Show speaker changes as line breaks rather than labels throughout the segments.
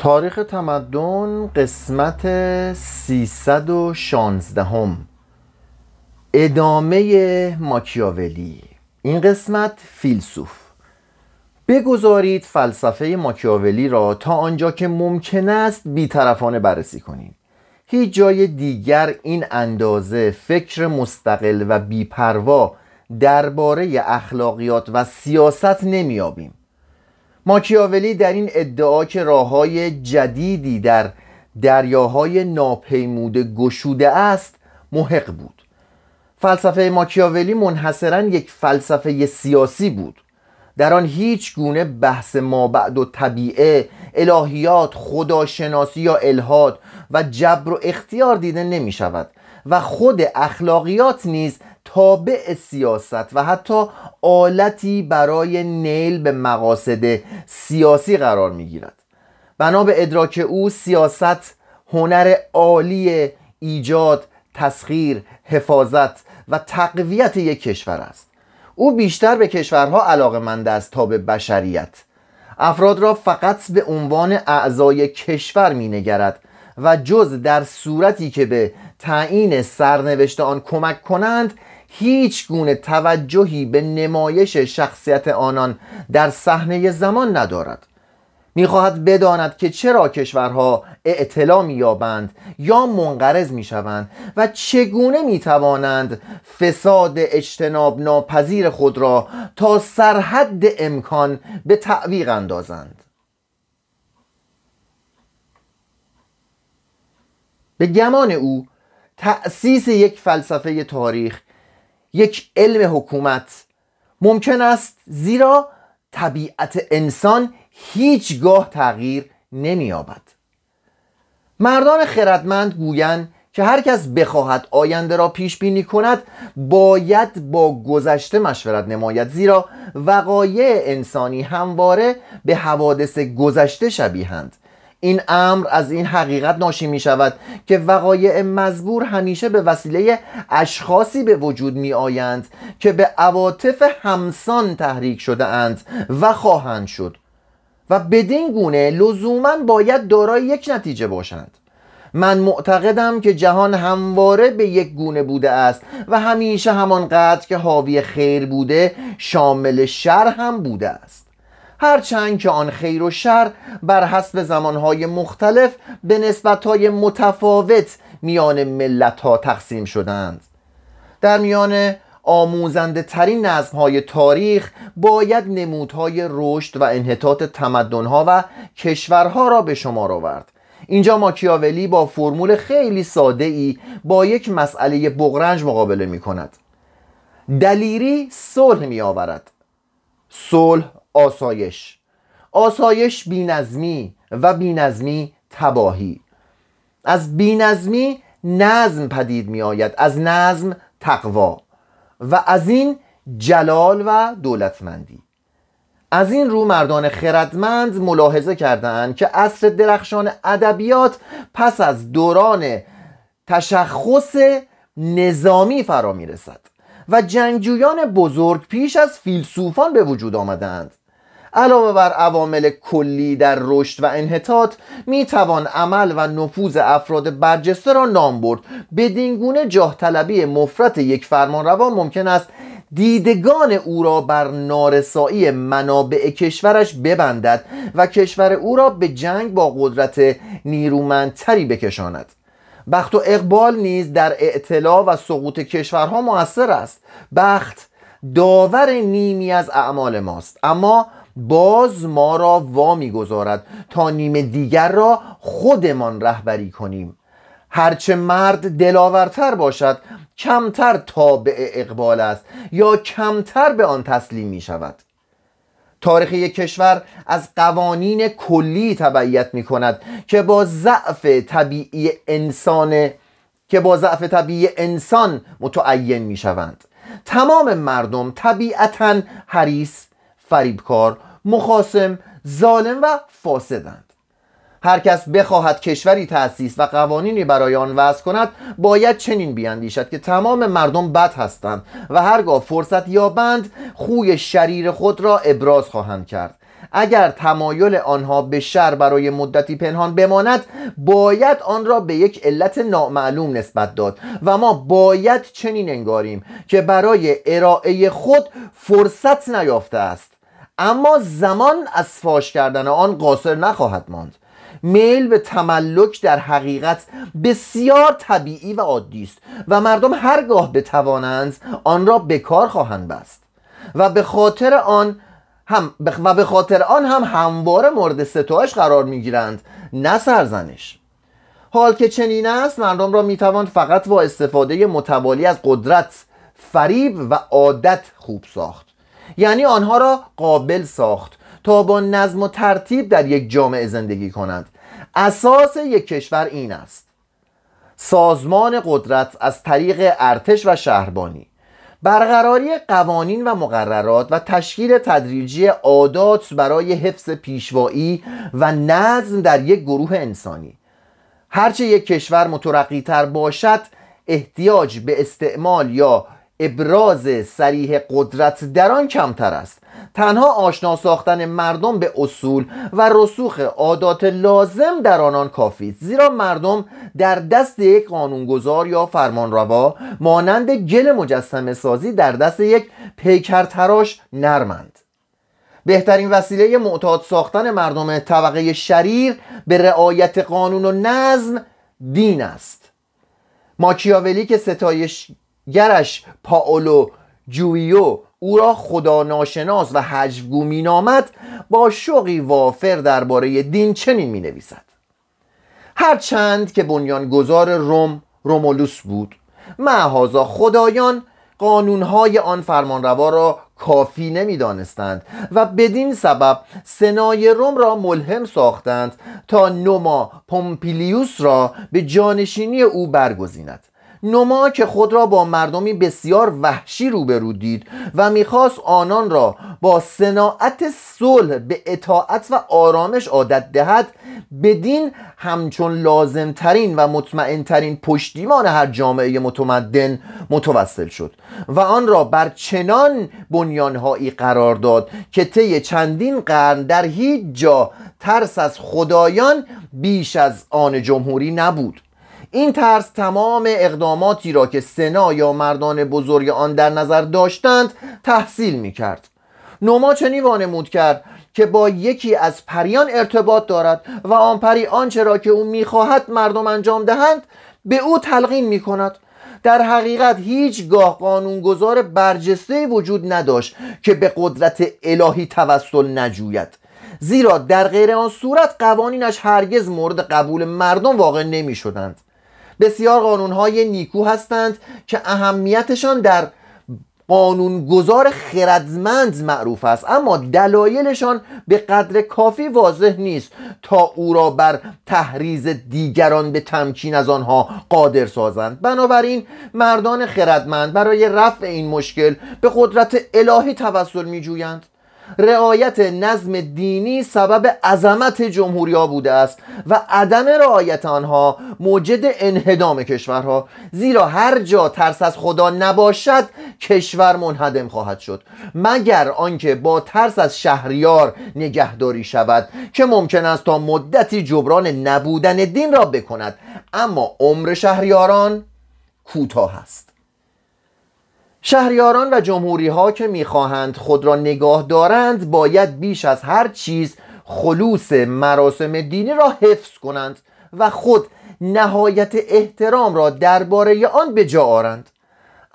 تاریخ تمدن قسمت 316 هم ادامه ماکیاولی. این قسمت فیلسوف. بگذارید فلسفه ماکیاولی را تا آنجا که ممکن است بیطرفانه بررسی کنیم. هیچ جای دیگر این اندازه فکر مستقل و بیپروا درباره اخلاقیات و سیاست نمیابیم ماکیاولی در این ادعا که راههای جدیدی در دریاهای ناپیموده گشوده است محق بود. فلسفه ماکیاولی منحصرا یک فلسفه سیاسی بود. در آن هیچ گونه بحث مابعد و طبیعه الهیات خداشناسی یا الهاد و جبر و اختیار دیده نمی شود و خود اخلاقیات نیز تابع سیاست و حتی آلتی برای نیل به مقاصد سیاسی قرار می گیرد بنا به ادراک او سیاست هنر عالی ایجاد تسخیر حفاظت و تقویت یک کشور است. او بیشتر به کشورها علاقه مند است تا به بشریت. افراد را فقط به عنوان اعضای کشور می نگرد و جز در صورتی که به تعیین سرنوشت آن کمک کنند هیچ گونه توجهی به نمایش شخصیت آنان در صحنه زمان ندارد. می‌خواهد بداند که چرا کشورها اعتلا مییابند یا منقرض می‌شوند و چگونه می‌توانند فساد اجتناب ناپذیر خود را تا سرحد امکان به تعویق اندازند. به گمان او تأسیس یک فلسفه تاریخ یک علم حکومت. ممکن است زیرا طبیعت انسان هیچگاه تغییر نمییابد. مردان خردمند گویند که هر کس بخواهد آینده را پیش بینی کند باید با گذشته مشورت نماید. زیرا وقایع انسانی همواره به حوادث گذشته شبیهند این امر از این حقیقت ناشی می شود که وقایع مزبور همیشه به وسیله اشخاصی به وجود می آیند که به عواطف همسان تحریک شده اند و خواهند شد. و بدین گونه لزوما باید دارای یک نتیجه باشند. من معتقدم که جهان همواره به یک گونه بوده است و همیشه همانقدر که حاوی خیر بوده شامل شر هم بوده است. هرچند که آن خیر و شر بر حسب زمانهای مختلف به نسبتهای متفاوت میان ملت ها تقسیم شدند. در میان آموزنده ترین نظم های تاریخ باید نمودهای رشد و انحطاط تمدنها و کشورها را به شمار آورد. اینجا ماکیاولی با فرمول خیلی ساده ای با یک مسئله بغرنج مقابله می کند دلیری صلح می آورد صلح آسایش. آسایش بینظمی و بینظمی تباهی. از بینظمی نظم پدید می آید از نظم تقوا. و از این جلال و دولتمندی. از این رو مردان خردمند ملاحظه کردند که عصر درخشان ادبیات پس از دوران تشخص نظامی فرا می رسد و جنگجویان بزرگ پیش از فیلسوفان به وجود آمدند علاوه بر عوامل کلی در رشد و انحطاط می توان عمل و نفوذ افراد برجسته را نام برد. بدین گونه جاه طلبی مفرت یک فرمانروا ممکن است دیدگان او را بر نارسایی منابع کشورش ببندد و کشور او را به جنگ با قدرت نیرومندتری بکشاند. بخت و اقبال نیز در اعتلا و سقوط کشورها موثر است. بخت داور نیمی از اعمال ماست. اما باز ما را وا می‌گذارد تا نیم دیگر را خودمان رهبری کنیم. هرچه مرد دلاورتر باشد کمتر تابع اقبال است یا کمتر به آن تسلیم می شود. تاریخ یک کشور از قوانین کلی تبعیت می کند که با ضعف طبیعی انسان که با ضعف طبیعی انسان متعین می شوند. تمام مردم طبیعتا حریص فریبکار مخاسم ظالم و فاسدند. هر کس بخواهد کشوری تأسیس و قوانینی برای آن وضع کند باید چنین بیاندیشد که تمام مردم بد هستند و هرگاه فرصت یابند خوی شریر خود را ابراز خواهند کرد. اگر تمایل آنها به شر برای مدتی پنهان بماند باید آن را به یک علت نامعلوم نسبت داد و ما باید چنین انگاریم که برای ارائه خود فرصت نیافته است. اما زمان از فاش کردن آن قاصر نخواهد ماند. میل به تملک در حقیقت بسیار طبیعی و عادی است و مردم هرگاه بتوانند آن را به کار خواهند بست. و به خاطر آن هم و به خاطر آن هم همواره مورد ستایش قرار می‌گیرند نه سرزنش. حال که چنین است مردم را می‌توان فقط با استفاده متوالی از قدرت فریب و عادت خوب ساخت. یعنی آنها را قابل ساخت تا با نظم و ترتیب در یک جامعه زندگی کنند. اساس یک کشور این است. سازمان قدرت از طریق ارتش و شهربانی برقراری قوانین و مقررات و تشکیل تدریجی عادات برای حفظ پیشوایی و نظم در یک گروه انسانی. هرچه یک کشور مترقی تر باشد احتیاج به استعمال یا ابراز سریح قدرت در آن کمتر است. تنها آشنا ساختن مردم به اصول و رسوخ عادات لازم در آنان کافی است زیرا مردم در دست یک قانونگذار یا فرمانروا مانند گل مجسمه سازی در دست یک پیکر تراش نرمند. بهترین وسیله معتاد ساختن مردم طبقه شریر به رعایت قانون و نظم دین است. ماکیاولی که ستایش گرش پاولو جویو او را خدا ناشناس و حجوگو می نامد با شوقی وافر درباره دین چنین می نویسد هرچند که بنیانگذار روم رومولوس بود معهازا خدایان قانونهای آن فرمانروا را کافی نمی‌دانستند و بدین سبب سنای روم را ملهم ساختند تا نوما پومپیلیوس را به جانشینی او برگزیند. نما که خود را با مردمی بسیار وحشی روبرو دید و می‌خواست آنان را با صناعت صلح به اطاعت و آرامش عادت دهد بدین همچون لازمترین و مطمئنترین پشتیمان هر جامعه متمدن متوسل شد و آن را بر چنان بنیانهایی قرار داد که طی چندین قرن در هیچ جا ترس از خدایان بیش از آن جمهوری نبود. این ترس تمام اقداماتی را که سنا یا مردان بزرگ آن در نظر داشتند تحصیل می کرد نوما چنین وانمود کرد که با یکی از پریان ارتباط دارد و آن پری آنچه را که او می‌خواهد مردم انجام دهند به او تلقین می کند در حقیقت هیچگاه قانونگذار برجسته وجود نداشت که به قدرت الهی توسل نجوید. زیرا در غیر آن صورت قوانینش هرگز مورد قبول مردم واقع نمی شدند بسیار قانونهای نیکو هستند که اهمیتشان در قانونگذار خردمند معروف است. اما دلایلشان به قدر کافی واضح نیست تا او را بر تحریز دیگران به تمکین از آنها قادر سازند. بنابراین مردان خردمند برای رفع این مشکل به قدرت الهی توسل می جویند رعایت نظم دینی سبب عظمت جمهوری ها بوده است و عدم رعایت آنها موجد انهدام کشورها. زیرا هر جا ترس از خدا نباشد کشور منهدم خواهد شد. مگر آنکه با ترس از شهریار نگهداری شود که ممکن است تا مدتی جبران نبودن دین را بکند. اما عمر شهریاران کوتاه است. شهریاران و جمهوری ها که می‌خواهند خود را نگاه دارند باید بیش از هر چیز خلوص مراسم دینی را حفظ کنند و خود نهایت احترام را درباره آن به جا آرند.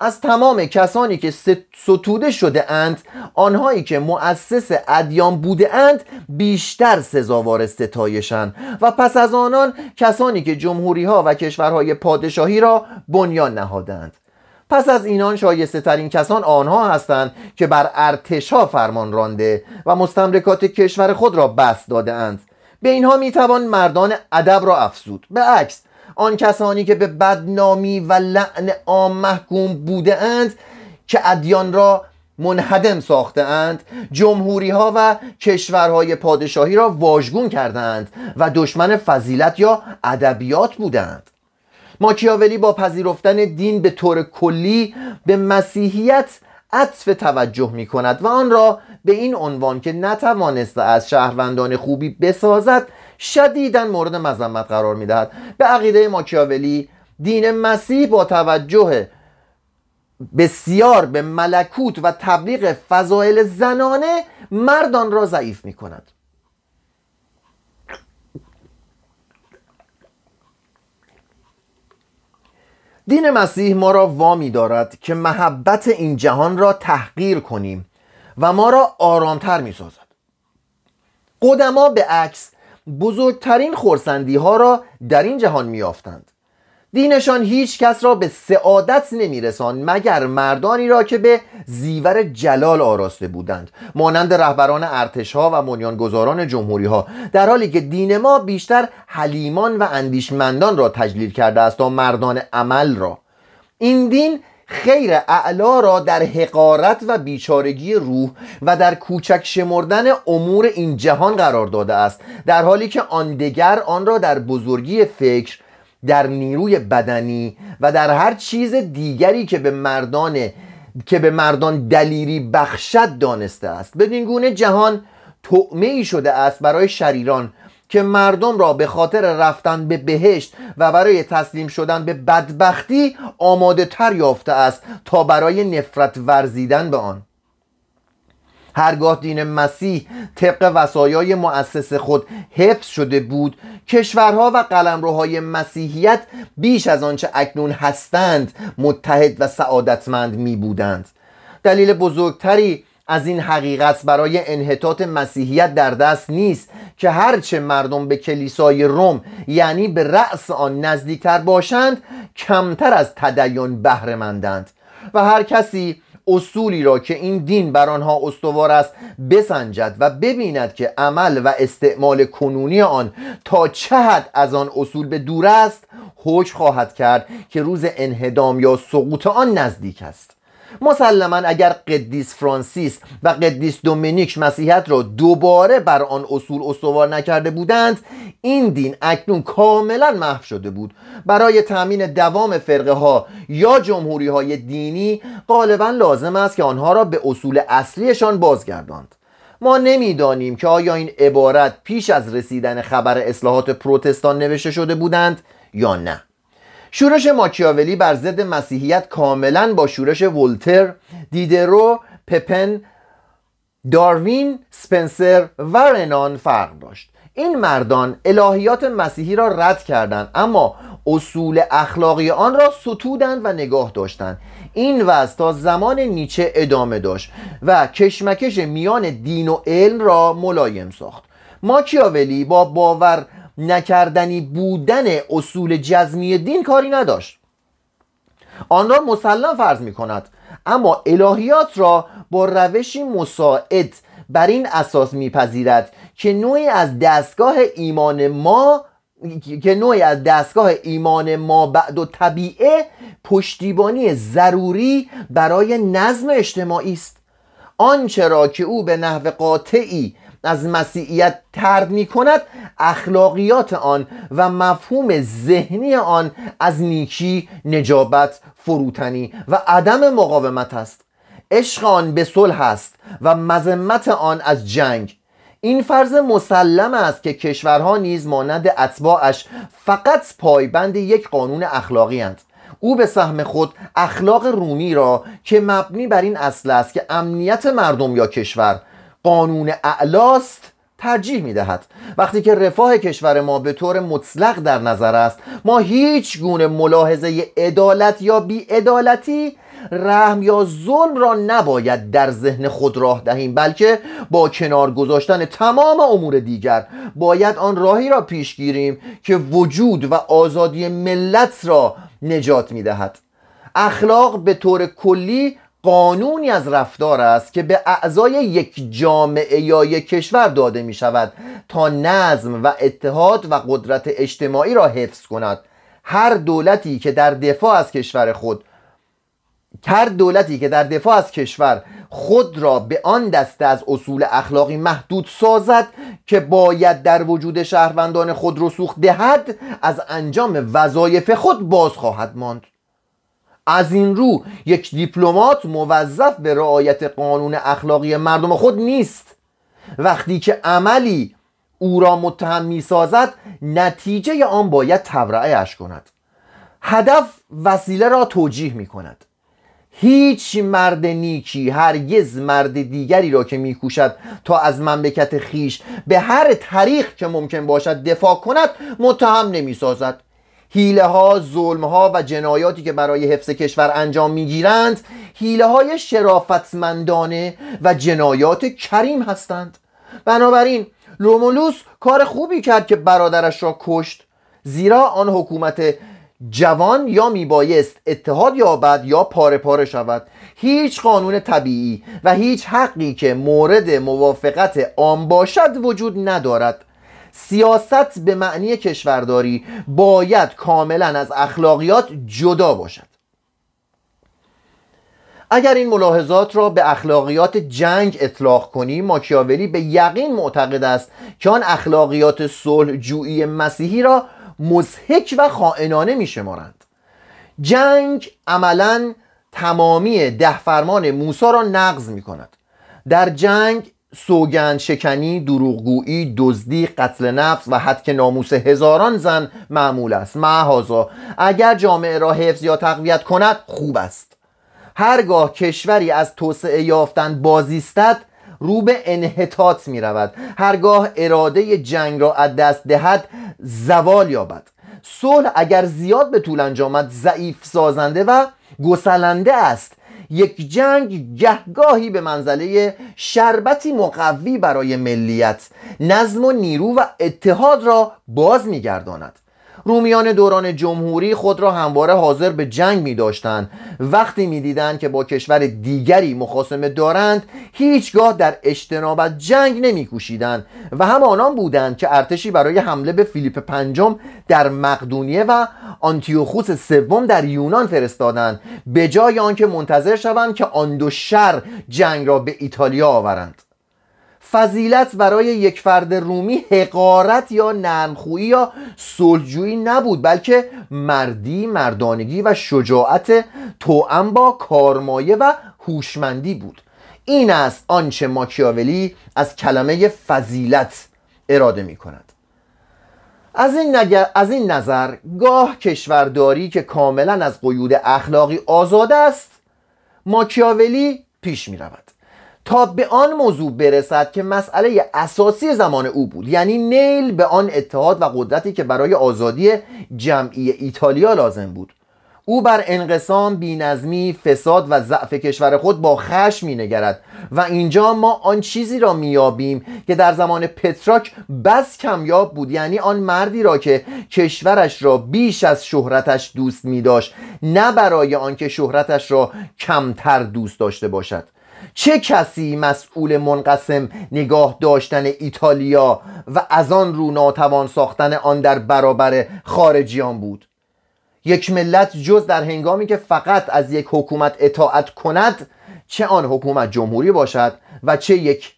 از تمام کسانی که ستوده شده اند آنهایی که مؤسس ادیان بوده اند بیشتر سزاوار ستایشند و پس از آنان کسانی که جمهوری ها و کشورهای پادشاهی را بنیان نهادند پس از اینان شایسته ترین کسان آنها هستند که بر ارتشا فرمان رانده و مستملکات کشور خود را بسط داده اند به اینها می‌توان مردان ادب را افزود. به عکس آن کسانی که به بدنامی و لعن عام محکوم بوده اند که ادیان را منهدم ساخته اند جمهوری ها و کشورهای پادشاهی را واژگون کردند و دشمن فضیلت یا ادبیات بودند ماکیاولی با پذیرفتن دین به طور کلی به مسیحیت عطف توجه می کند و آن را به این عنوان که نتوانسته از شهروندان خوبی بسازد شدیدا مورد مذمت قرار می‌دهد. به عقیده ماکیاولی دین مسیح با توجه بسیار به ملکوت و تبلیغ فضایل زنانه مردان را ضعیف می کند دین مسیح ما را وامی دارد که محبت این جهان را تحقیر کنیم و ما را آرامتر می سازد قدما به عکس بزرگترین خورسندی ها را در این جهان می آفتند دینشان هیچ کس را به سعادت نمیرسان مگر مردانی را که به زیور جلال آراسته بودند. مانند رهبران ارتشها و بنیانگذاران جمهوری ها در حالی که دین ما بیشتر حلیمان و اندیشمندان را تجلیل کرده است تا مردان عمل را. این دین خیر اعلا را در حقارت و بیچارگی روح و در کوچک شمردن امور این جهان قرار داده است. در حالی که آن دگر آن را در بزرگی فکر در نیروی بدنی و در هر چیز دیگری که به مردان که به مردان دلیری بخشد دانسته است. بدین گونه جهان تعمه ای شده است برای شریران که مردم را به خاطر رفتن به بهشت و برای تسلیم شدن به بدبختی آماده تر یافته است تا برای نفرت ورزیدن به آن. هرگاه دین مسیح طبق وسایای مؤسس خود حفظ شده بود کشورها و قلمروهای مسیحیت بیش از آنچه اکنون هستند متحد و سعادتمند می بودند. دلیل بزرگتری از این حقیقت برای انحطاط مسیحیت در دست نیست که هرچه مردم به کلیسای روم یعنی به رأس آن نزدیکتر باشند کمتر از تدین بهرهمندند. و هر کسی اصولی را که این دین بر آنها استوار است بسنجد و ببیند که عمل و استعمال کنونی آن تا چه حد از آن اصول به دور است حکم خواهد کرد که روز انهدام یا سقوط آن نزدیک است. مسلما اگر قدیس فرانسیس و قدیس دومینیک مسیحیت را دوباره بر آن اصول استوار نکرده بودند این دین اکنون کاملا محو شده بود. برای تامین دوام فرقه ها یا جمهوری های دینی غالبا لازم است که آنها را به اصول اصلیشان بازگرداند. ما نمی‌دانیم که آیا این عبارت پیش از رسیدن خبر اصلاحات پروتستان نوشته شده بودند یا نه. شورش ماکیاولی بر ضد مسیحیت کاملا با شورش ولتر، دیدرو، پپن، داروین، سپنسر و رنان فرق داشت. این مردان الهیات مسیحی را رد کردند اما اصول اخلاقی آن را ستودند و نگاه داشتند. این وضع تا زمان نیچه ادامه داشت و کشمکش میان دین و علم را ملایم ساخت. ماکیاولی با باور نکردنی بودن اصول جزمی دین کاری نداشت. آن را مسلم فرض می کند اما الهیات را با روشی مساعد بر این اساس میپذیرد که نوعی از دستگاه ایمان ما که نوعی از دستگاه ایمان ما بعد و طبیعه پشتیبانی ضروری برای نظم اجتماعی است. آنچه را که او به نحو قاطعی از مسیحیت ترد می کند اخلاقیات آن و مفهوم ذهنی آن از نیکی نجابت فروتنی و عدم مقاومت است. عشق آن به صلح است و مذمت آن از جنگ. این فرض مسلم است که کشورها نیز مانند اتباعش فقط پایبند یک قانون اخلاقی هستند او به سهم خود اخلاق رومی را که مبنی بر این اصل است که امنیت مردم یا کشور قانون اعلاست ترجیح می دهد وقتی که رفاه کشور ما به طور مطلق در نظر است ما هیچ گونه ملاحظه عدالت یا بیعدالتی رحم یا ظلم را نباید در ذهن خود راه دهیم بلکه با کنار گذاشتن تمام امور دیگر باید آن راهی را پیش گیریم که وجود و آزادی ملت را نجات می دهد اخلاق به طور کلی قانونی از رفتار است که به اعضای یک جامعه یا یک کشور داده می شود تا نظم و اتحاد و قدرت اجتماعی را حفظ کند. هر دولتی که در دفاع از کشور خود هر دولتی که در دفاع از کشور خود را به آن دسته از اصول اخلاقی محدود سازد که باید در وجود شهروندان خود رسوخ دهد از انجام وظایف خود باز خواهد ماند. از این رو یک دیپلمات موظف به رعایت قانون اخلاقی مردم خود نیست. وقتی که عملی او را متهم می سازد نتیجه آن باید تبرعهش کند. هدف وسیله را توجیه می کند هیچ مرد نیکی هرگز مرد دیگری را که میکوشد تا از مملکت خیش به هر طریق که ممکن باشد دفاع کند متهم نمی‌سازد. حیله ها ظلم ها و جنایاتی که برای حفظ کشور انجام می‌گیرند حیله های شرافتمندانه و جنایات کریم هستند. بنابراین لومولوس کار خوبی کرد که برادرش را کشت زیرا آن حکومت جوان یا میبایست اتحاد یابد یا پاره پاره شود. هیچ قانون طبیعی و هیچ حقی که مورد موافقت آن باشد وجود ندارد. سیاست به معنی کشورداری باید کاملا از اخلاقیات جدا باشد. اگر این ملاحظات را به اخلاقیات جنگ اطلاق کنیم ماکیاولی به یقین معتقد است که آن اخلاقیات صلح جویی مسیحی را مزهک و خائنانه می شمارند جنگ عملا تمامی ده فرمان موسی را نقض می کند در جنگ سوگند شکنی دروغگویی دزدی قتل نفس و حد ناموس هزاران زن معمول است. معهازا اگر جامعه را حفظ یا تقویت کند خوب است. هرگاه کشوری از توسعه یافتن بازیستد رو به انحطاط می رود هرگاه اراده جنگ را از دست دهد زوال یابد. صلح اگر زیاد به طول انجامد ضعیف سازنده و گسلنده است. یک جنگ گهگاهی به منزله شربتی مقوی برای ملیت نظم و نیرو و اتحاد را باز میگرداند. رومیان دوران جمهوری خود را همواره حاضر به جنگ می داشتند وقتی می دیدن که با کشور دیگری مخاسمه دارند هیچگاه در اجتناب از جنگ نمی کوشیدن و هم آنان بودند که ارتشی برای حمله به فیلیپ پنجم در مقدونیه و آنتیوخوس سوم در یونان فرستادند. به جای آنکه منتظر شوند که آن دو شر جنگ را به ایتالیا آورند. فضیلت برای یک فرد رومی حقارت یا نرمخویی یا صلحجویی نبود بلکه مردی مردانگی و شجاعت توأم با کارمایه و هوشمندی بود. این است آنچه ماکیاولی از کلمه فضیلت اراده می کند از این, از این نظر گاه کشورداری که کاملا از قیود اخلاقی آزاد است ماکیاولی پیش می رود تا به آن موضوع برسد که مسئله اساسی زمان او بود. یعنی نیل به آن اتحاد و قدرتی که برای آزادی جمعی ایتالیا لازم بود. او بر انقسام، بینظمی، فساد و ضعف کشور خود با خشم نگرد و اینجا ما آن چیزی را میابیم که در زمان پتراک بس کمیاب بود. یعنی آن مردی را که کشورش را بیش از شهرتش دوست می داشت نه برای آنکه شهرتش را کمتر دوست داشته باشد. چه کسی مسئول منقسم نگاه داشتن ایتالیا و از آن رو ناتوان ساختن آن در برابر خارجیان بود؟ یک ملت جز در هنگامی که فقط از یک حکومت اطاعت کند چه آن حکومت جمهوری باشد و چه یک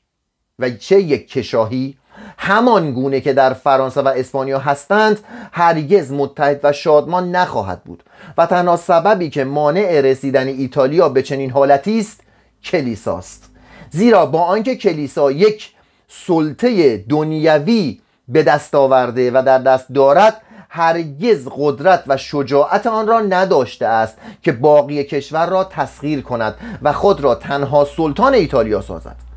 و چه یک کشاهی؟ همان گونه که در فرانسه و اسپانیا هستند هرگز متحد و شادمان نخواهد بود و تنها سببی که مانع رسیدن ایتالیا به چنین حالتی است کلیساست. زیرا با آنکه کلیسا یک سلطه دنیوی به دست آورده و در دست دارد هرگز قدرت و شجاعت آن را نداشته است که باقی کشور را تسخیر کند و خود را تنها سلطان ایتالیا سازد.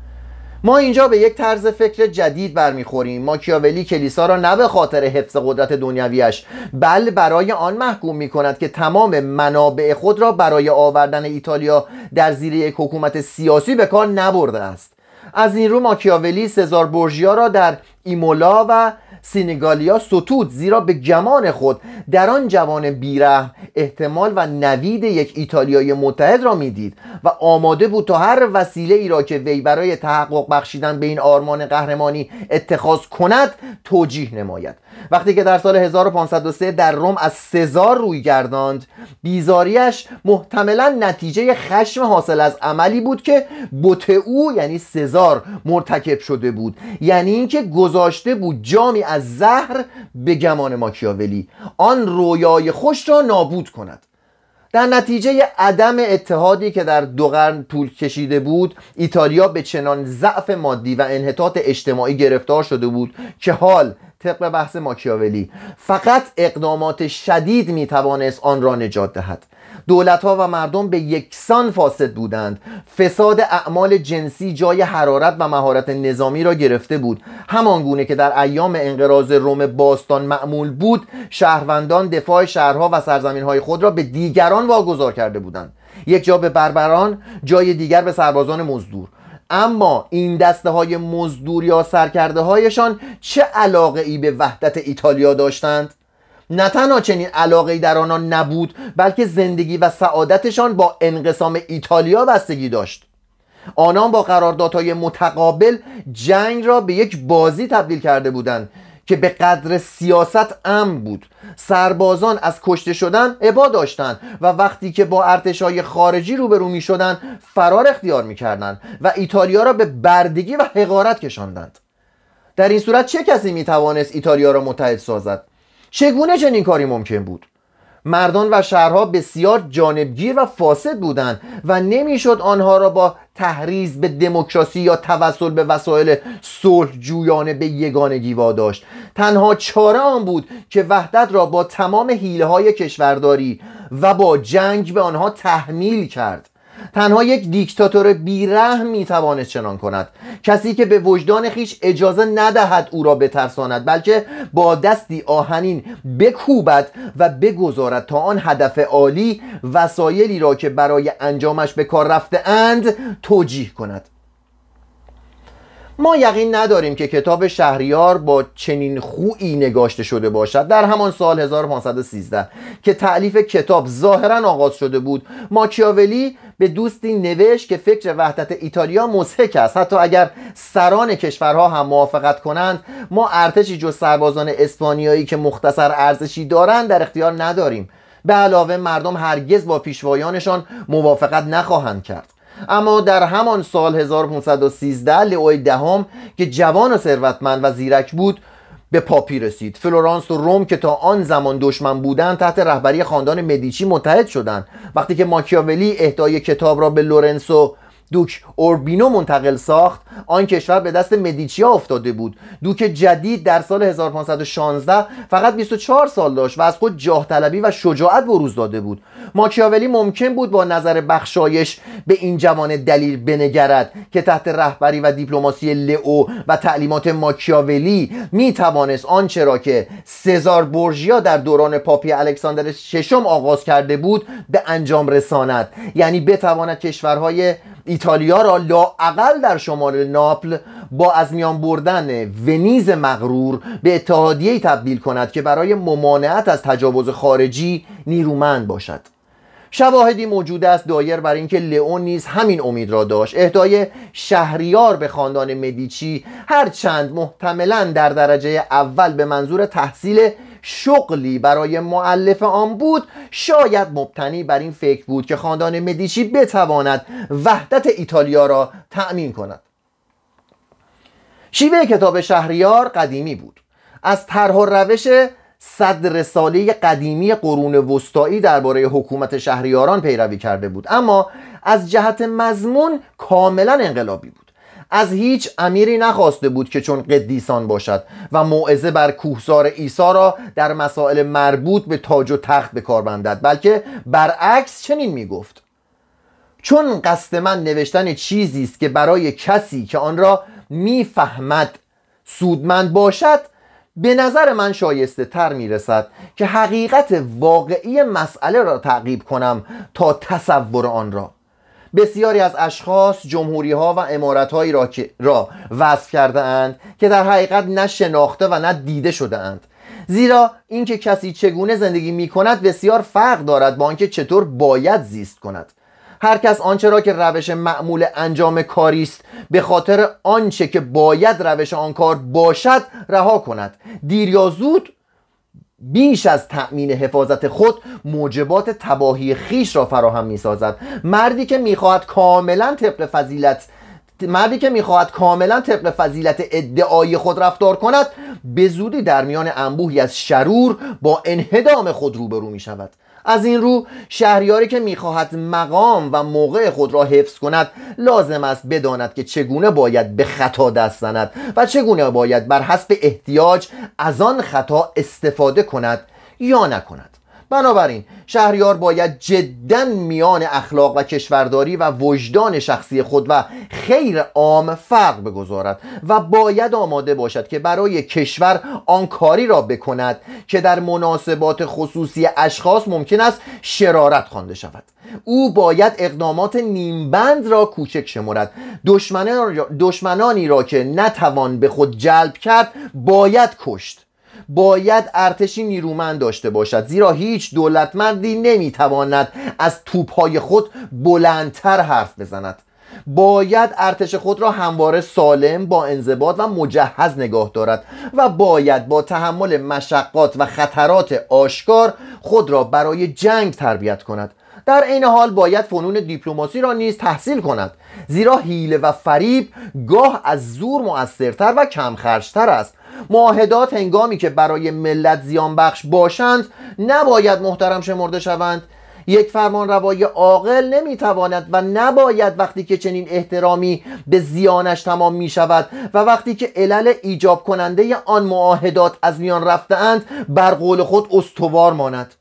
ما اینجا به یک طرز فکر جدید برمیخوریم. ماکیاولی کلیسا را نه به خاطر حفظ قدرت دنیویش بل برای آن محکوم می کند که تمام منابع خود را برای آوردن ایتالیا در زیر یک حکومت سیاسی به کار نبرده است. از این رو ماکیاولی سزار بورژیا را در ایمولا و سینگالیا ستود زیرا به گمان خود در آن جوان بیره احتمال و نوید یک ایتالیای متحد را می‌دید و آماده بود تا هر وسیله ای را که وی برای تحقق بخشیدن به این آرمان قهرمانی اتخاذ کند توجیه نماید. وقتی که در سال 1503 در روم از سزار روی گرداند بیزاریش محتملا نتیجه خشم حاصل از عملی بود که بوت او یعنی سزار مرتکب شده بود. یعنی اینکه گذاشته بود جامی از زهر به گمان ماکیاولی. آن رویای خوش را نابود کند. در نتیجه عدم اتحادی که در دو قرن طول کشیده بود ایتالیا به چنان ضعف مادی و انحطاط اجتماعی گرفتار شده بود که حال طبق بحث ماکیاولی فقط اقدامات شدید می‌توانست آن را نجات دهد. دولت ها و مردم به یکسان فاسد بودند. فساد اعمال جنسی جای حرارت و مهارت نظامی را گرفته بود. همان گونه که در ایام انقراض روم باستان معمول بود شهروندان دفاع شهرها و سرزمین های خود را به دیگران واگذار کرده بودند. یک جا به بربران جای دیگر به سربازان مزدور. اما این دسته های مزدور یا سرکرده هایشان چه علاقه ای به وحدت ایتالیا داشتند؟ نه تنها چنین علاقه در آنان نبود بلکه زندگی و سعادتشان با انقسام ایتالیا بستگی داشت. آنان با قراردادهای متقابل جنگ را به یک بازی تبدیل کرده بودند که به قدر سیاست امن بود. سربازان از کشته شدن عبا داشتند و وقتی که با ارتشای خارجی روبرو می فرار اختیار می کردن و ایتالیا را به بردگی و حقارت کشاندند. در این صورت چه کسی می توانست ایتالیا را متحد سازد؟ چگونه چنین کاری ممکن بود؟ مردان و شهرها بسیار جانبگیر و فاسد بودند و نمی‌شد آنها را با تحریز به دموکراسی یا توسل به وسایل صلح جویانه به یگانگی واداشت. تنها چاره آن بود که وحدت را با تمام حیله های کشورداری و با جنگ به آنها تحمیل کرد. تنها یک دیکتاتور بیرحم می‌توانست چنان کند. کسی که به وجدان خیش اجازه ندهد او را بترساند بلکه با دستی آهنین بکوبد و بگذارد تا آن هدف عالی وسایلی را که برای انجامش به کار رفته اند توجیه کند. ما یقین نداریم که کتاب شهریار با چنین خویی نگاشته شده باشد. در همان سال 1513 که تعلیف کتاب ظاهرا آغاز شده بود ماکیاولی به دوستی نوشت که فکر وحدت ایتالیا مزهک است. حتی اگر سران کشورها هم موافقت کنند ما ارتشی جز سربازان اسپانیایی که مختصر ارزشی دارند در اختیار نداریم. به علاوه مردم هرگز با پیشوایانشان موافقت نخواهند کرد. اما در همان سال 1513 لئوی دهم که جوان و ثروتمند و زیرک بود به پاپی رسید. فلورانس و روم که تا آن زمان دشمن بودند تحت رهبری خاندان مدیچی متحد شدند. وقتی که ماکیاولی اهدای کتاب را به لورنسو دوک اوربینو منتقل ساخت. آن کشور به دست مدیچیا افتاده بود. دوک جدید در سال 1516 فقط 24 سال داشت و از خود جاه طلبی و شجاعت بروز داده بود. ماکیاولی ممکن بود با نظر بخشایش به این جوان دلیل بنگرد که تحت رهبری و دیپلماسی لئو و تعلیمات ماکیاولی می توانست آنچه را که سزار بورژیا در دوران پاپی الکساندر ششم آغاز کرده بود به انجام رساند. یعنی بتواند کشورهای ایتالیا را لاعقل در شمال ناپل با از میان بردن ونیز مغرور به اتحادیه تبدیل کند که برای ممانعت از تجاوز خارجی نیرومند باشد. شواهدی موجود است دایر بر اینکه لئون نیز همین امید را داشت. اهدای شهریار به خاندان مدیچی هرچند محتملا در درجه اول به منظور تحصیل شغلی برای معلف آن بود شاید مبتنی بر این فکر بود که خاندان مدیچی بتواند وحدت ایتالیا را تأمین کند. شیوه کتاب شهریار قدیمی بود. از طرح و روش صد رساله قدیمی قرون وسطایی درباره حکومت شهریاران پیروی کرده بود. اما از جهت مضمون کاملا انقلابی بود. از هیچ امیری نخواسته بود که چون قدیسان باشد و موعظه بر کوهسار عیسی را در مسائل مربوط به تاج و تخت به کار بندد بلکه برعکس چنین می‌گفت. چون قصد من نوشتن چیزی است که برای کسی که آن را می‌فهمد سودمند باشد به نظر من شایسته تر می رسد که حقیقت واقعی مسئله را تعقیب کنم تا تصور آن را. بسیاری از اشخاص جمهوری ها و امارت هایی را, را وصف کرده اند که در حقیقت نه شناخته و نه دیده شده اند زیرا اینکه کسی چگونه زندگی می کند بسیار فرق دارد با آنکه چطور باید زیست کند. هر کس آنچه را که روش معمول انجام کاری است به خاطر آنچه که باید روش آن کار باشد رها کند. دیر یا زود بیش از تأمین حفاظت خود موجبات تباهی خیش را فراهم می سازد مردی که می‌خواهد کاملا طبق فضیلت مردی که می‌خواهد کاملا طبق فضیلت ادعای خود رفتار کند به زودی در میان انبوهی از شرور با انهدام خود روبرو می شود از این رو شهریاری که می‌خواهد مقام و موقع خود را حفظ کند لازم است بداند که چگونه باید به خطا دست زند و چگونه باید بر حسب احتیاج از آن خطا استفاده کند یا نکند. بنابراین شهریار باید جدا میان اخلاق و کشورداری و وجدان شخصی خود و خیر عام فرق بگذارد و باید آماده باشد که برای کشور آن کاری را بکند که در مناسبات خصوصی اشخاص ممکن است شرارت خوانده شود. او باید اقدامات نیمبند را کوچک شمرد. دشمنانی را که نتوان به خود جلب کرد باید کشت. باید ارتشی نیرومند داشته باشد. زیرا هیچ دولتمندی نمی‌تواند از توپهای خود بلندتر حرف بزند. باید ارتش خود را همواره سالم با انضباط و مجهز نگاه دارد و باید با تحمل مشقات و خطرات آشکار خود را برای جنگ تربیت کند. در این حال باید فنون دیپلماسی را نیز تحصیل کند. زیرا حیله و فریب گاه از زور مؤثرتر و کمخرجتر است. معاهدات هنگامی که برای ملت زیان بخش باشند نباید محترم شمرده شوند. یک فرمان روای عاقل نمی‌تواند و نباید وقتی که چنین احترامی به زیانش تمام می شود و وقتی که علل ایجاب کننده آن معاهدات از میان رفتهاند بر قول خود استوار ماند.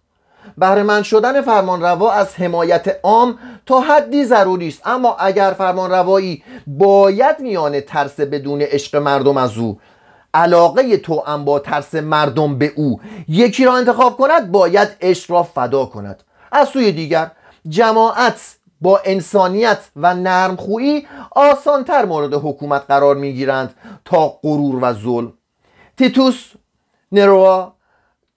بهره شدن فرمان روا از حمایت عام تا حدی ضروری است اما اگر فرمان روایی باید میان ترس بدون عشق مردم از او علاقه تو ام با ترس مردم به او. یکی را انتخاب کند باید عشق را فدا کند. از سوی دیگر جماعت با انسانیت و نرمخویی آسانتر مورد حکومت قرار می‌گیرند تا غرور و ظلم. تیتوس نروا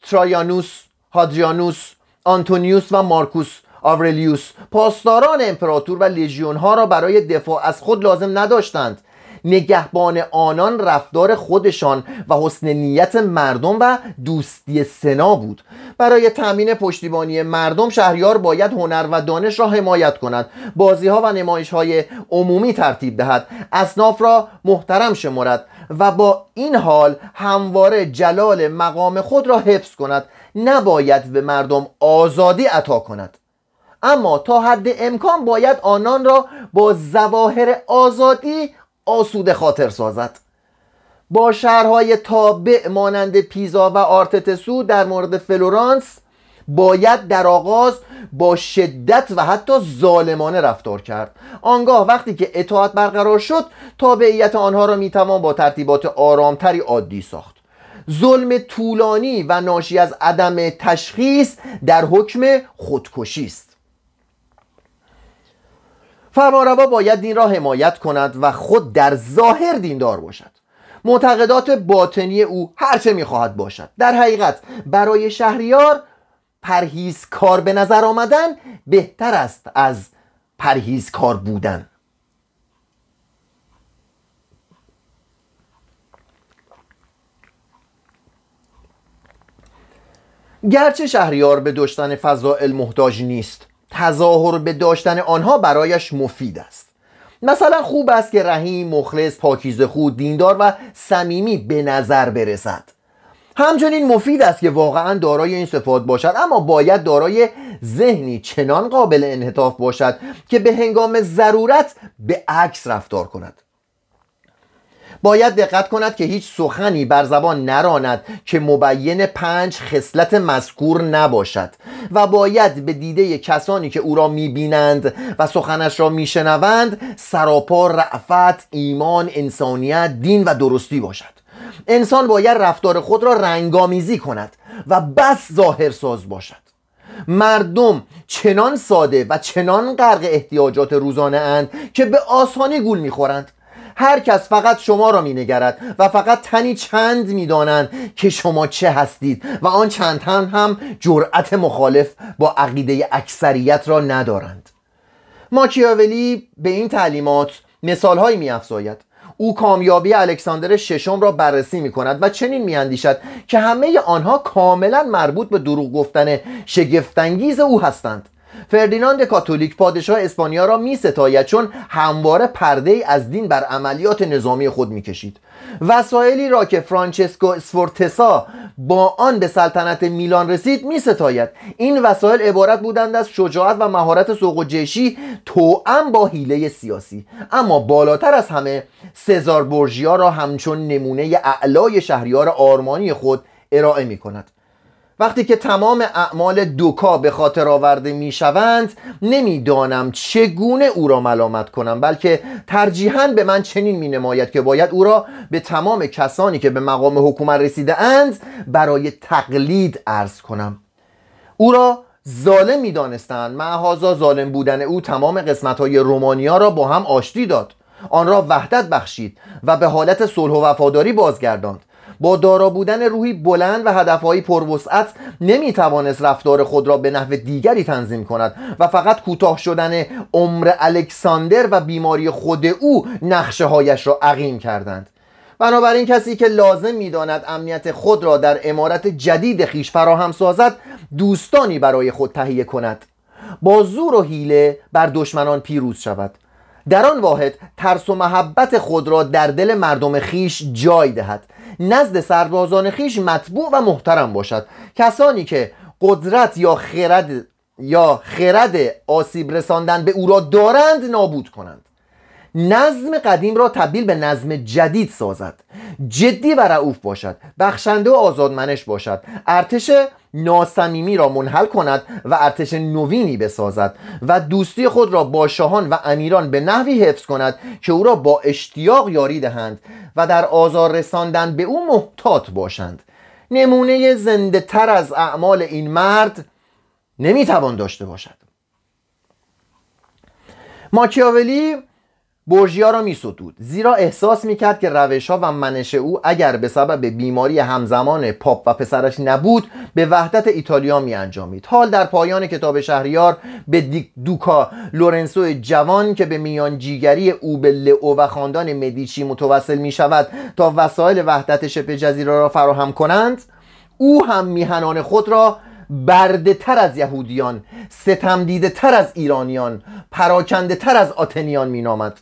ترایانوس هادریانوس آنتونیوس و مارکوس آورلیوس پاسداران امپراتور و لژیون ها را برای دفاع از خود لازم نداشتند. نگهبان آنان رفتار خودشان و حسن نیت مردم و دوستی سنا بود. برای تأمین پشتیبانی مردم شهریار باید هنر و دانش را حمایت کند بازی ها و نمایش های عمومی ترتیب دهد اصناف را محترم شمارد و با این حال همواره جلال مقام خود را حفظ کند نباید به مردم آزادی عطا کند. اما تا حد امکان باید آنان را با زواهر آزادی آسوده خاطر سازد. با شهرهای تابع مانند پیزا و آرتتسو در مورد فلورانس باید در آغاز با شدت و حتی ظالمانه رفتار کرد. آنگاه وقتی که اطاعت برقرار شد تابعیت آنها را می‌توان با ترتیبات آرامتری عادی ساخت. ظلم طولانی و ناشی از عدم تشخیص در حکم خودکشی است. فرمانروا باید دین را حمایت کند و خود در ظاهر دیندار باشد. معتقدات باطنی او هرچه می‌خواهد باشد. در حقیقت برای شهریار کار به نظر آمدن بهتر است از کار بودن. گرچه شهریار به دشتن فضائل محتاج نیست تظاهر به داشتن آنها برایش مفید است. مثلا خوب است که رحیم مخلص پاکیزه خود دیندار و صمیمی به نظر برسد. همچنین مفید است که واقعا دارای این صفات باشد اما باید دارای ذهنی چنان قابل انحطاف باشد که به هنگام ضرورت به عکس رفتار کند. باید دقت کند که هیچ سخنی بر زبان نراند که مبین پنج خصلت مذکور نباشد و باید به دیده کسانی که او را می‌بینند و سخنش را میشنوند سراپا رعفت ایمان انسانیت دین و درستی باشد. انسان باید رفتار خود را رنگامیزی کند و بس ظاهر ساز باشد. مردم چنان ساده و چنان غرق احتیاجات روزانه اند که به آسانی گول می‌خورند. هر کس فقط شما را مینگرد و فقط تنی چند می‌دانند که شما چه هستید و آن چند تن هم جرأت مخالف با عقیده اکثریت را ندارند. ماکیاولی به این تعلیمات مثالهایی میافزاید. او کامیابی الکساندر ششم را بررسی می کند و چنین می اندیشد که همه آنها کاملا مربوط به دروغ گفتن شگفتانگیز او هستند. فردیناند کاتولیک پادشاه اسپانیا را می ستاید چون همواره پرده ای از دین بر عملیات نظامی خود می کشید وسایلی را که فرانچسکو اسفورتسا با آن به سلطنت میلان رسید می ستاید این وسایل عبارت بودند از شجاعت و مهارت سوق و جشی توأم با حیله سیاسی. اما بالاتر از همه سزار بورژیا را همچون نمونه اعلای شهریار آرمانی خود ارائه می کند وقتی که تمام اعمال دوکا به خاطر آورده می شوند نمی‌دانم چگونه او را ملامت کنم بلکه ترجیحاً به من چنین می نماید که باید او را به تمام کسانی که به مقام حکومت رسیده اند برای تقلید ارز کنم. او را ظالم می دانستند معهازا ظالم بودن او تمام قسمت های رومانیا را با هم آشتی داد. آن را وحدت بخشید و به حالت صلح و وفاداری بازگرداند. با دارا بودن روحی بلند و هدفهایی پروسعت نمی‌توانست رفتار خود را به نحو دیگری تنظیم کند و فقط کوتاه شدن عمر الکساندر و بیماری خود او نقشه هایش را عقیم کردند. بنابراین کسی که لازم می‌داند امنیت خود را در امارت جدید خیش فراهم سازد دوستانی برای خود تهیه کند. با زور و حیله بر دشمنان پیروز شود. در آن واحد ترس و محبت خود را در دل مردم خیش جای دهد. نزد سربازان خیش مطبوع و محترم باشد. کسانی که قدرت یا خرد یا خرد آسیب رساندن به او را دارند نابود کنند. نظم قدیم را تبدیل به نظم جدید سازد. جدی و رعوف باشد. بخشنده و آزادمنش باشد. ارتش ناسمیمی را منحل کند و ارتش نوینی بسازد و دوستی خود را با شاهان و امیران به نحوی حفظ کند که او را با اشتیاق یاری دهند و در آزار رساندن به او محتاط باشند. نمونه زنده تر از اعمال این مرد نمی‌توان داشته باشد. ماکیاولی بورژیا را می زیرا احساس می کرد که روش ها و منش او اگر به سبب بیماری همزمان پاپ و پسرش نبود به وحدت ایتالیا می انجامید حال در پایان کتاب شهریار به دوکا لورنسو جوان که به میان جیگری او به لئو و خاندان مدیچی متوسل می شود تا وسایل وحدت شبه جزیره را فراهم کنند او هم میهنان خود را برده تر از یهودیان ستم دیده تر از ایرانیان پراکنده تر از آتنیان مینامد.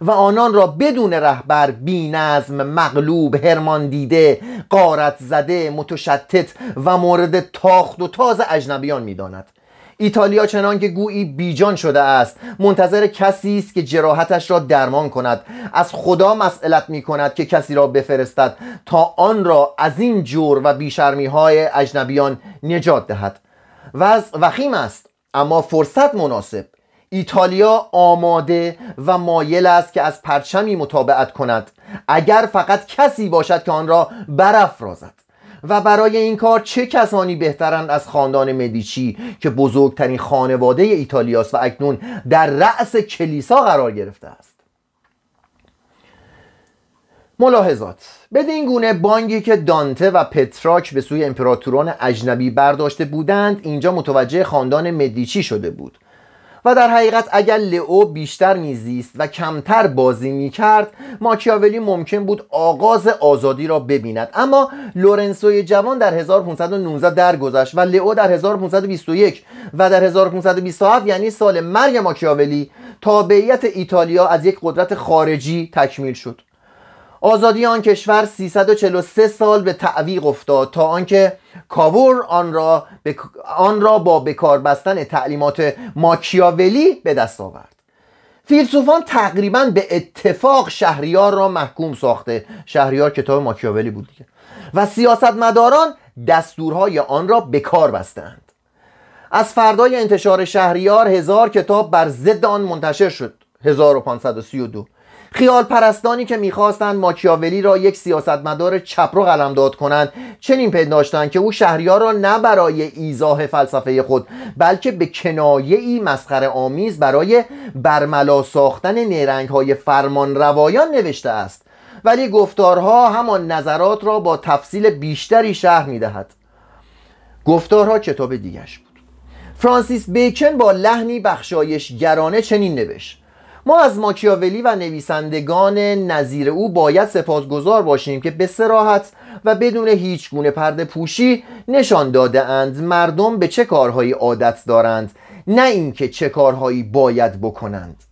و آنان را بدون رهبر بی نظم مغلوب هرمان دیده قارت زده متشتت و مورد تاخت و تاز اجنبیان می‌داند. ایتالیا چنان که گویی بیجان شده است منتظر کسی است که جراحتش را درمان کند. از خدا مسئلت می کند که کسی را بفرستد تا آن را از این جور و بیشرمی های اجنبیان نجات دهد. و وخیم است اما فرصت مناسب. ایتالیا آماده و مایل است که از پرچمی مطابقت کند. اگر فقط کسی باشد که آن را برافرازد. و برای این کار چه کسانی بهترند از خاندان مدیچی که بزرگترین خانواده ایتالیاست و اکنون در رأس کلیسا قرار گرفته است؟ ملاحظات. بدین گونه بانگی که دانته و پتراک به سوی امپراتوران اجنبی برداشته بودند اینجا متوجه خاندان مدیچی شده بود. و در حقیقت اگر لئو بیشتر میزیست و کمتر بازی می‌کرد ماکیاولی ممکن بود آغاز آزادی را ببیند. اما لورنسوی جوان در 1519 درگذشت و لئو در 1521 و در 1527 یعنی سال مرگ ماکیاولی تابعیت ایتالیا از یک قدرت خارجی تکمیل شد. آزادی آن کشور 343 سال به تعویق افتاد تا آنکه کاور آن را, آن را با بکار بستن تعلیمات ماکیاولی به دست آورد. فیلسوفان تقریبا به اتفاق شهریار را محکوم ساخته. شهریار کتاب ماکیاولی بود دیگه. و سیاستمداران دستورهای آن را بکار بستند. از فردای انتشار شهریار هزار کتاب بر ضد آن منتشر شد. 1532 خیال پرستانی که می‌خواستند ماکیاولی را یک سیاستمدار چپ رو قلمداد کنند چنین پنداشتند که او شهریار را نه برای ایزاه فلسفه خود بلکه به کنایه ای مسخره آمیز برای برملا ساختن نیرنگ های فرمان روایان نوشته است. ولی گفتارها همان نظرات را با تفصیل بیشتری شهر می‌دهد. گفتارها کتاب دیگش بود. فرانسیس بیکن با لحنی بخشایش گرانه چنین نوشت ما از ماکیاولی و نویسندگان نظیر او باید سپاسگزار باشیم که به سراحت و بدون هیچ گونه پرده پوشی نشان داده اند مردم به چه کارهایی عادت دارند نه اینکه چه کارهایی باید بکنند.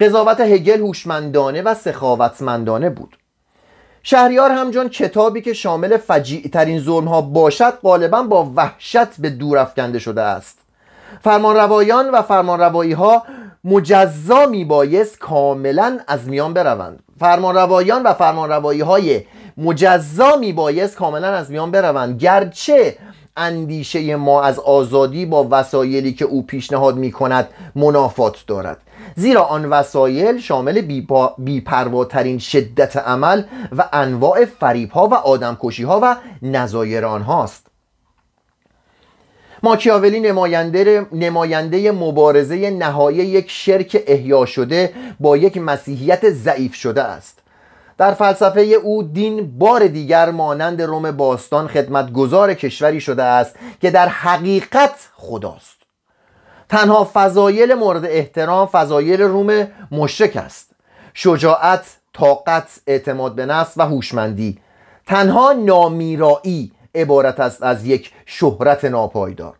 قضاوت هگل هوشمندانه و سخاوتمندانه بود. شهریار همجان کتابی که شامل فجیع ترین ظلم ها باشد غالبا با وحشت به دور افکنده شده است. فرمانروایان و فرمانروایی ها مجزا میبایست کاملا از میان بروند. فرمانروایان و فرمانروایی های مجزا میبایست کاملا از میان بروند. گرچه اندیشه ما از آزادی با وسایلی که او پیشنهاد می کند منافات دارد. زیرا آن وسایل شامل بیپرواترین شدت عمل و انواع فریب ها و آدمکشی ها و نظایر آنهاست. ماکیاولی نماینده, نماینده مبارزه نهایی یک شرک احیا شده با یک مسیحیت ضعیف شده است. در فلسفه او دین بار دیگر مانند روم باستان خدمتگزار کشوری شده است که در حقیقت خداست. تنها فضایل مورد احترام فضایل روم مشرک است. شجاعت، طاقت، اعتماد به نفس و هوشمندی. تنها نامیرایی عبارت است از یک شهرت ناپایدار.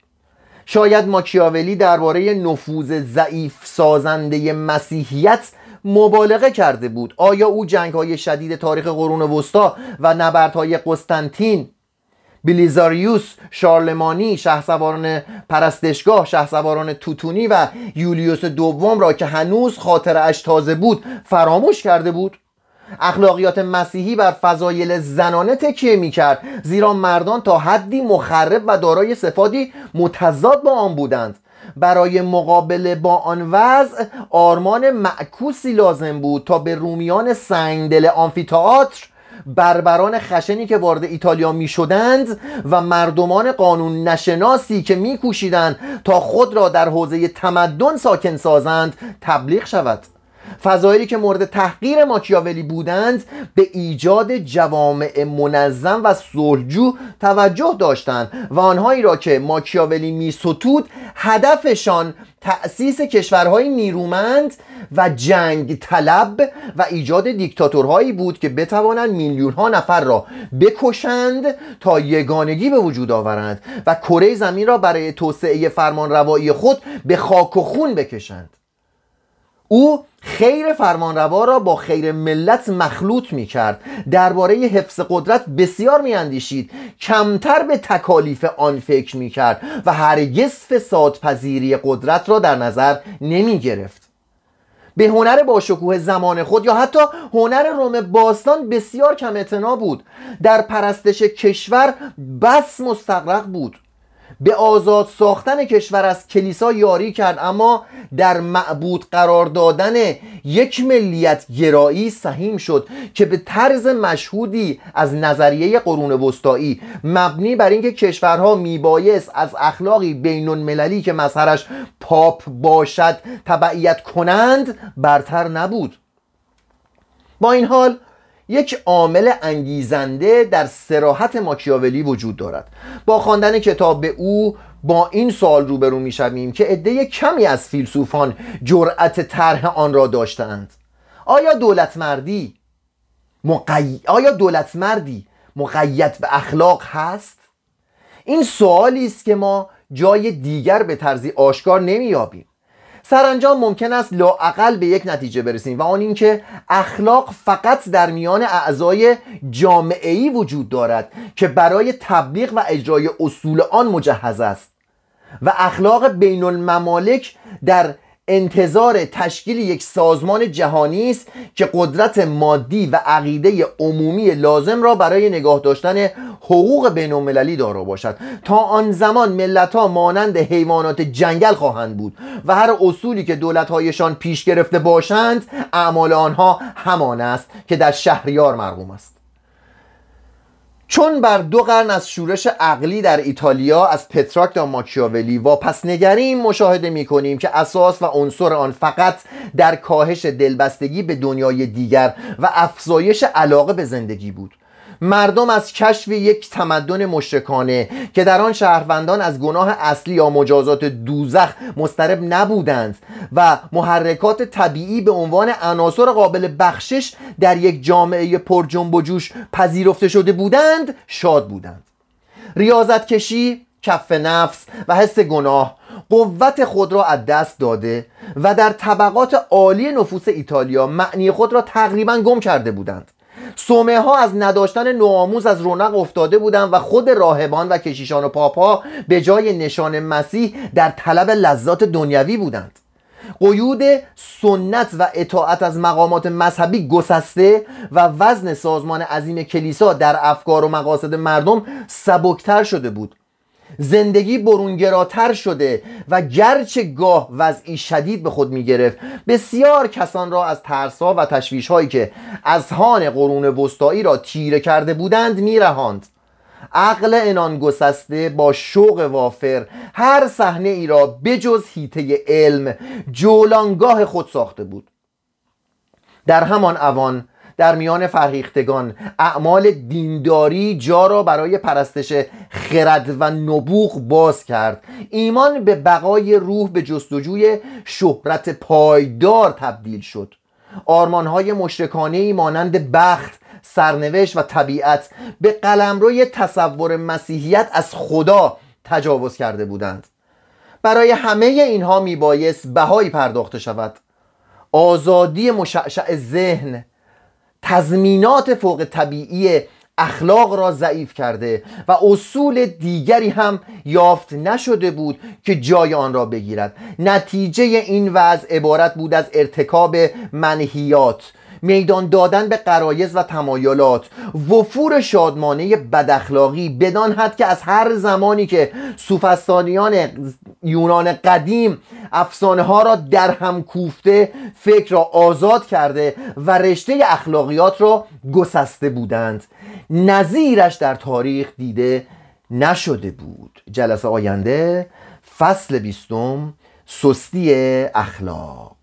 شاید ماکیاولی درباره نفوذ ضعیف سازنده مسیحیت مبالغه کرده بود. آیا او جنگ های شدید تاریخ قرون وسطا و نبردهای قسطنطین بیلیزاریوس شارلمانی شهسواران پرستشگاه شهسواران توتونی و یولیوس دوم را که هنوز خاطر اش تازه بود فراموش کرده بود؟ اخلاقیات مسیحی بر فضایل زنانه تکیه می کرد زیرا مردان تا حدی مخرب و دارای صفاتی متضاد با آن بودند. برای مقابله با آن وضع آرمان معکوسی لازم بود تا به رومیان سنگدل آنفیتئاتر بربران خشنی که وارد ایتالیا می شدند و مردمان قانون نشناسی که می کوشیدند تا خود را در حوزه تمدن ساکن سازند تبلیغ شود. فضایلی که مورد تحقیر ماکیاولی بودند به ایجاد جوامع منظم و صلحجو توجه داشتند و آنهایی را که ماکیاولی میستود هدفشان تأسیس کشورهای نیرومند و جنگ طلب و ایجاد دیکتاتورهایی بود که بتوانند میلیون ها نفر را بکشند تا یگانگی به وجود آورند و کره زمین را برای توسعه فرمان خود به خاک و خون بکشند. او خیر فرمانروا را با خیر ملت مخلوط می کرد درباره حفظ قدرت بسیار می اندیشید کمتر به تکالیف آن فکر می کرد و هرگز فسادپذیری قدرت را در نظر نمی گرفت به هنر باشکوه زمان خود یا حتی هنر روم باستان بسیار کم بود. در پرستش کشور بس مستقرق بود. به آزاد ساختن کشور از کلیسا یاری کرد اما در معبود قرار دادن یک ملیت گرایی سهیم شد که به طرز مشهودی از نظریه قرون وسطایی مبنی بر اینکه کشورها میبایست از اخلاقی بین المللی که مظهرش پاپ باشد تبعیت کنند برتر نبود. با این حال یک عامل انگیزنده در سراحت ماکیاولی وجود دارد. با خواندن کتاب او با این سوال روبرو می‌شویم که عده کمی از فیلسوفان جرأت طرح آن را داشتند آیا دولت مردی مقی... آیا دولت مردی مقید به اخلاق هست؟ این سوالی است که ما جای دیگر به طرزی آشکار نمییابیم. سرانجام ممکن است لاعقل به یک نتیجه برسیم و آن اینکه اخلاق فقط در میان اعضای جامعه وجود دارد که برای تبلیغ و اجرای اصول آن مجهز است و اخلاق بین الممالک در انتظار تشکیل یک سازمان جهانی است که قدرت مادی و عقیده عمومی لازم را برای نگاه داشتن حقوق بین المللی دارا باشد. تا آن زمان ملت ها مانند حیوانات جنگل خواهند بود و هر اصولی که دولت هایشان پیش گرفته باشند اعمال آنها همان است که در شهریار مرغوم است. چون بر دو قرن از شورش عقلی در ایتالیا از پتراک تا ماکیاولی پس نگریم مشاهده می کنیم که اساس و عنصر آن فقط در کاهش دلبستگی به دنیای دیگر و افزایش علاقه به زندگی بود. مردم از کشف یک تمدن مشرکانه که در آن شهروندان از گناه اصلی یا مجازات دوزخ مسترب نبودند و محرکات طبیعی به عنوان عناصر قابل بخشش در یک جامعه پر جنب و جوش پذیرفته شده بودند شاد بودند. ریاضت کشی کف نفس و حس گناه قوت خود را از دست داده و در طبقات عالی نفوس ایتالیا معنی خود را تقریبا گم کرده بودند. سومه ها از نداشتن نوآموز از رونق افتاده بودند و خود راهبان و کشیشان و پاپا به جای نشان مسیح در طلب لذات دنیوی بودند. قیود سنت و اطاعت از مقامات مذهبی گسسته و وزن سازمان عظیم کلیسا در افکار و مقاصد مردم سبکتر شده بود. زندگی برونگراتر شده و گرچه گاه وضعی شدید به خود می گرفت بسیار کسان را از ترسها و تشویش هایی که از هان قرون وسطایی را تیره کرده بودند می رهاند. عقل انان گسسته با شوق وافر هر صحنه ای را بجز هیته علم جولانگاه خود ساخته بود در همان اوان در میان فرهیختگان. اعمال دینداری جا را برای پرستش خرد و نبوغ باز کرد. ایمان به بقای روح به جستجوی شهرت پایدار تبدیل شد. آرمانهای مشرکانه مانند بخت سرنوشت و طبیعت به قلمروی تصور مسیحیت از خدا تجاوز کرده بودند. برای همه اینها میبایست بهایی پرداخته شود. آزادی مشعشع ذهن تضمینات فوق طبیعی اخلاق را ضعیف کرده و اصول دیگری هم یافت نشده بود که جای آن را بگیرد. نتیجه این وضع عبارت بود از ارتکاب منحیات. میدان دادن به قرایز و تمایلات. وفور شادمانه بداخلاقی بدان حد که از هر زمانی که سوفستانیان یونان قدیم افسانه ها را در هم کوفته فکر را آزاد کرده و رشته اخلاقیات را گسسته بودند. نظیرش در تاریخ دیده نشده بود. جلسه آینده فصل بیستم سستی اخلاق.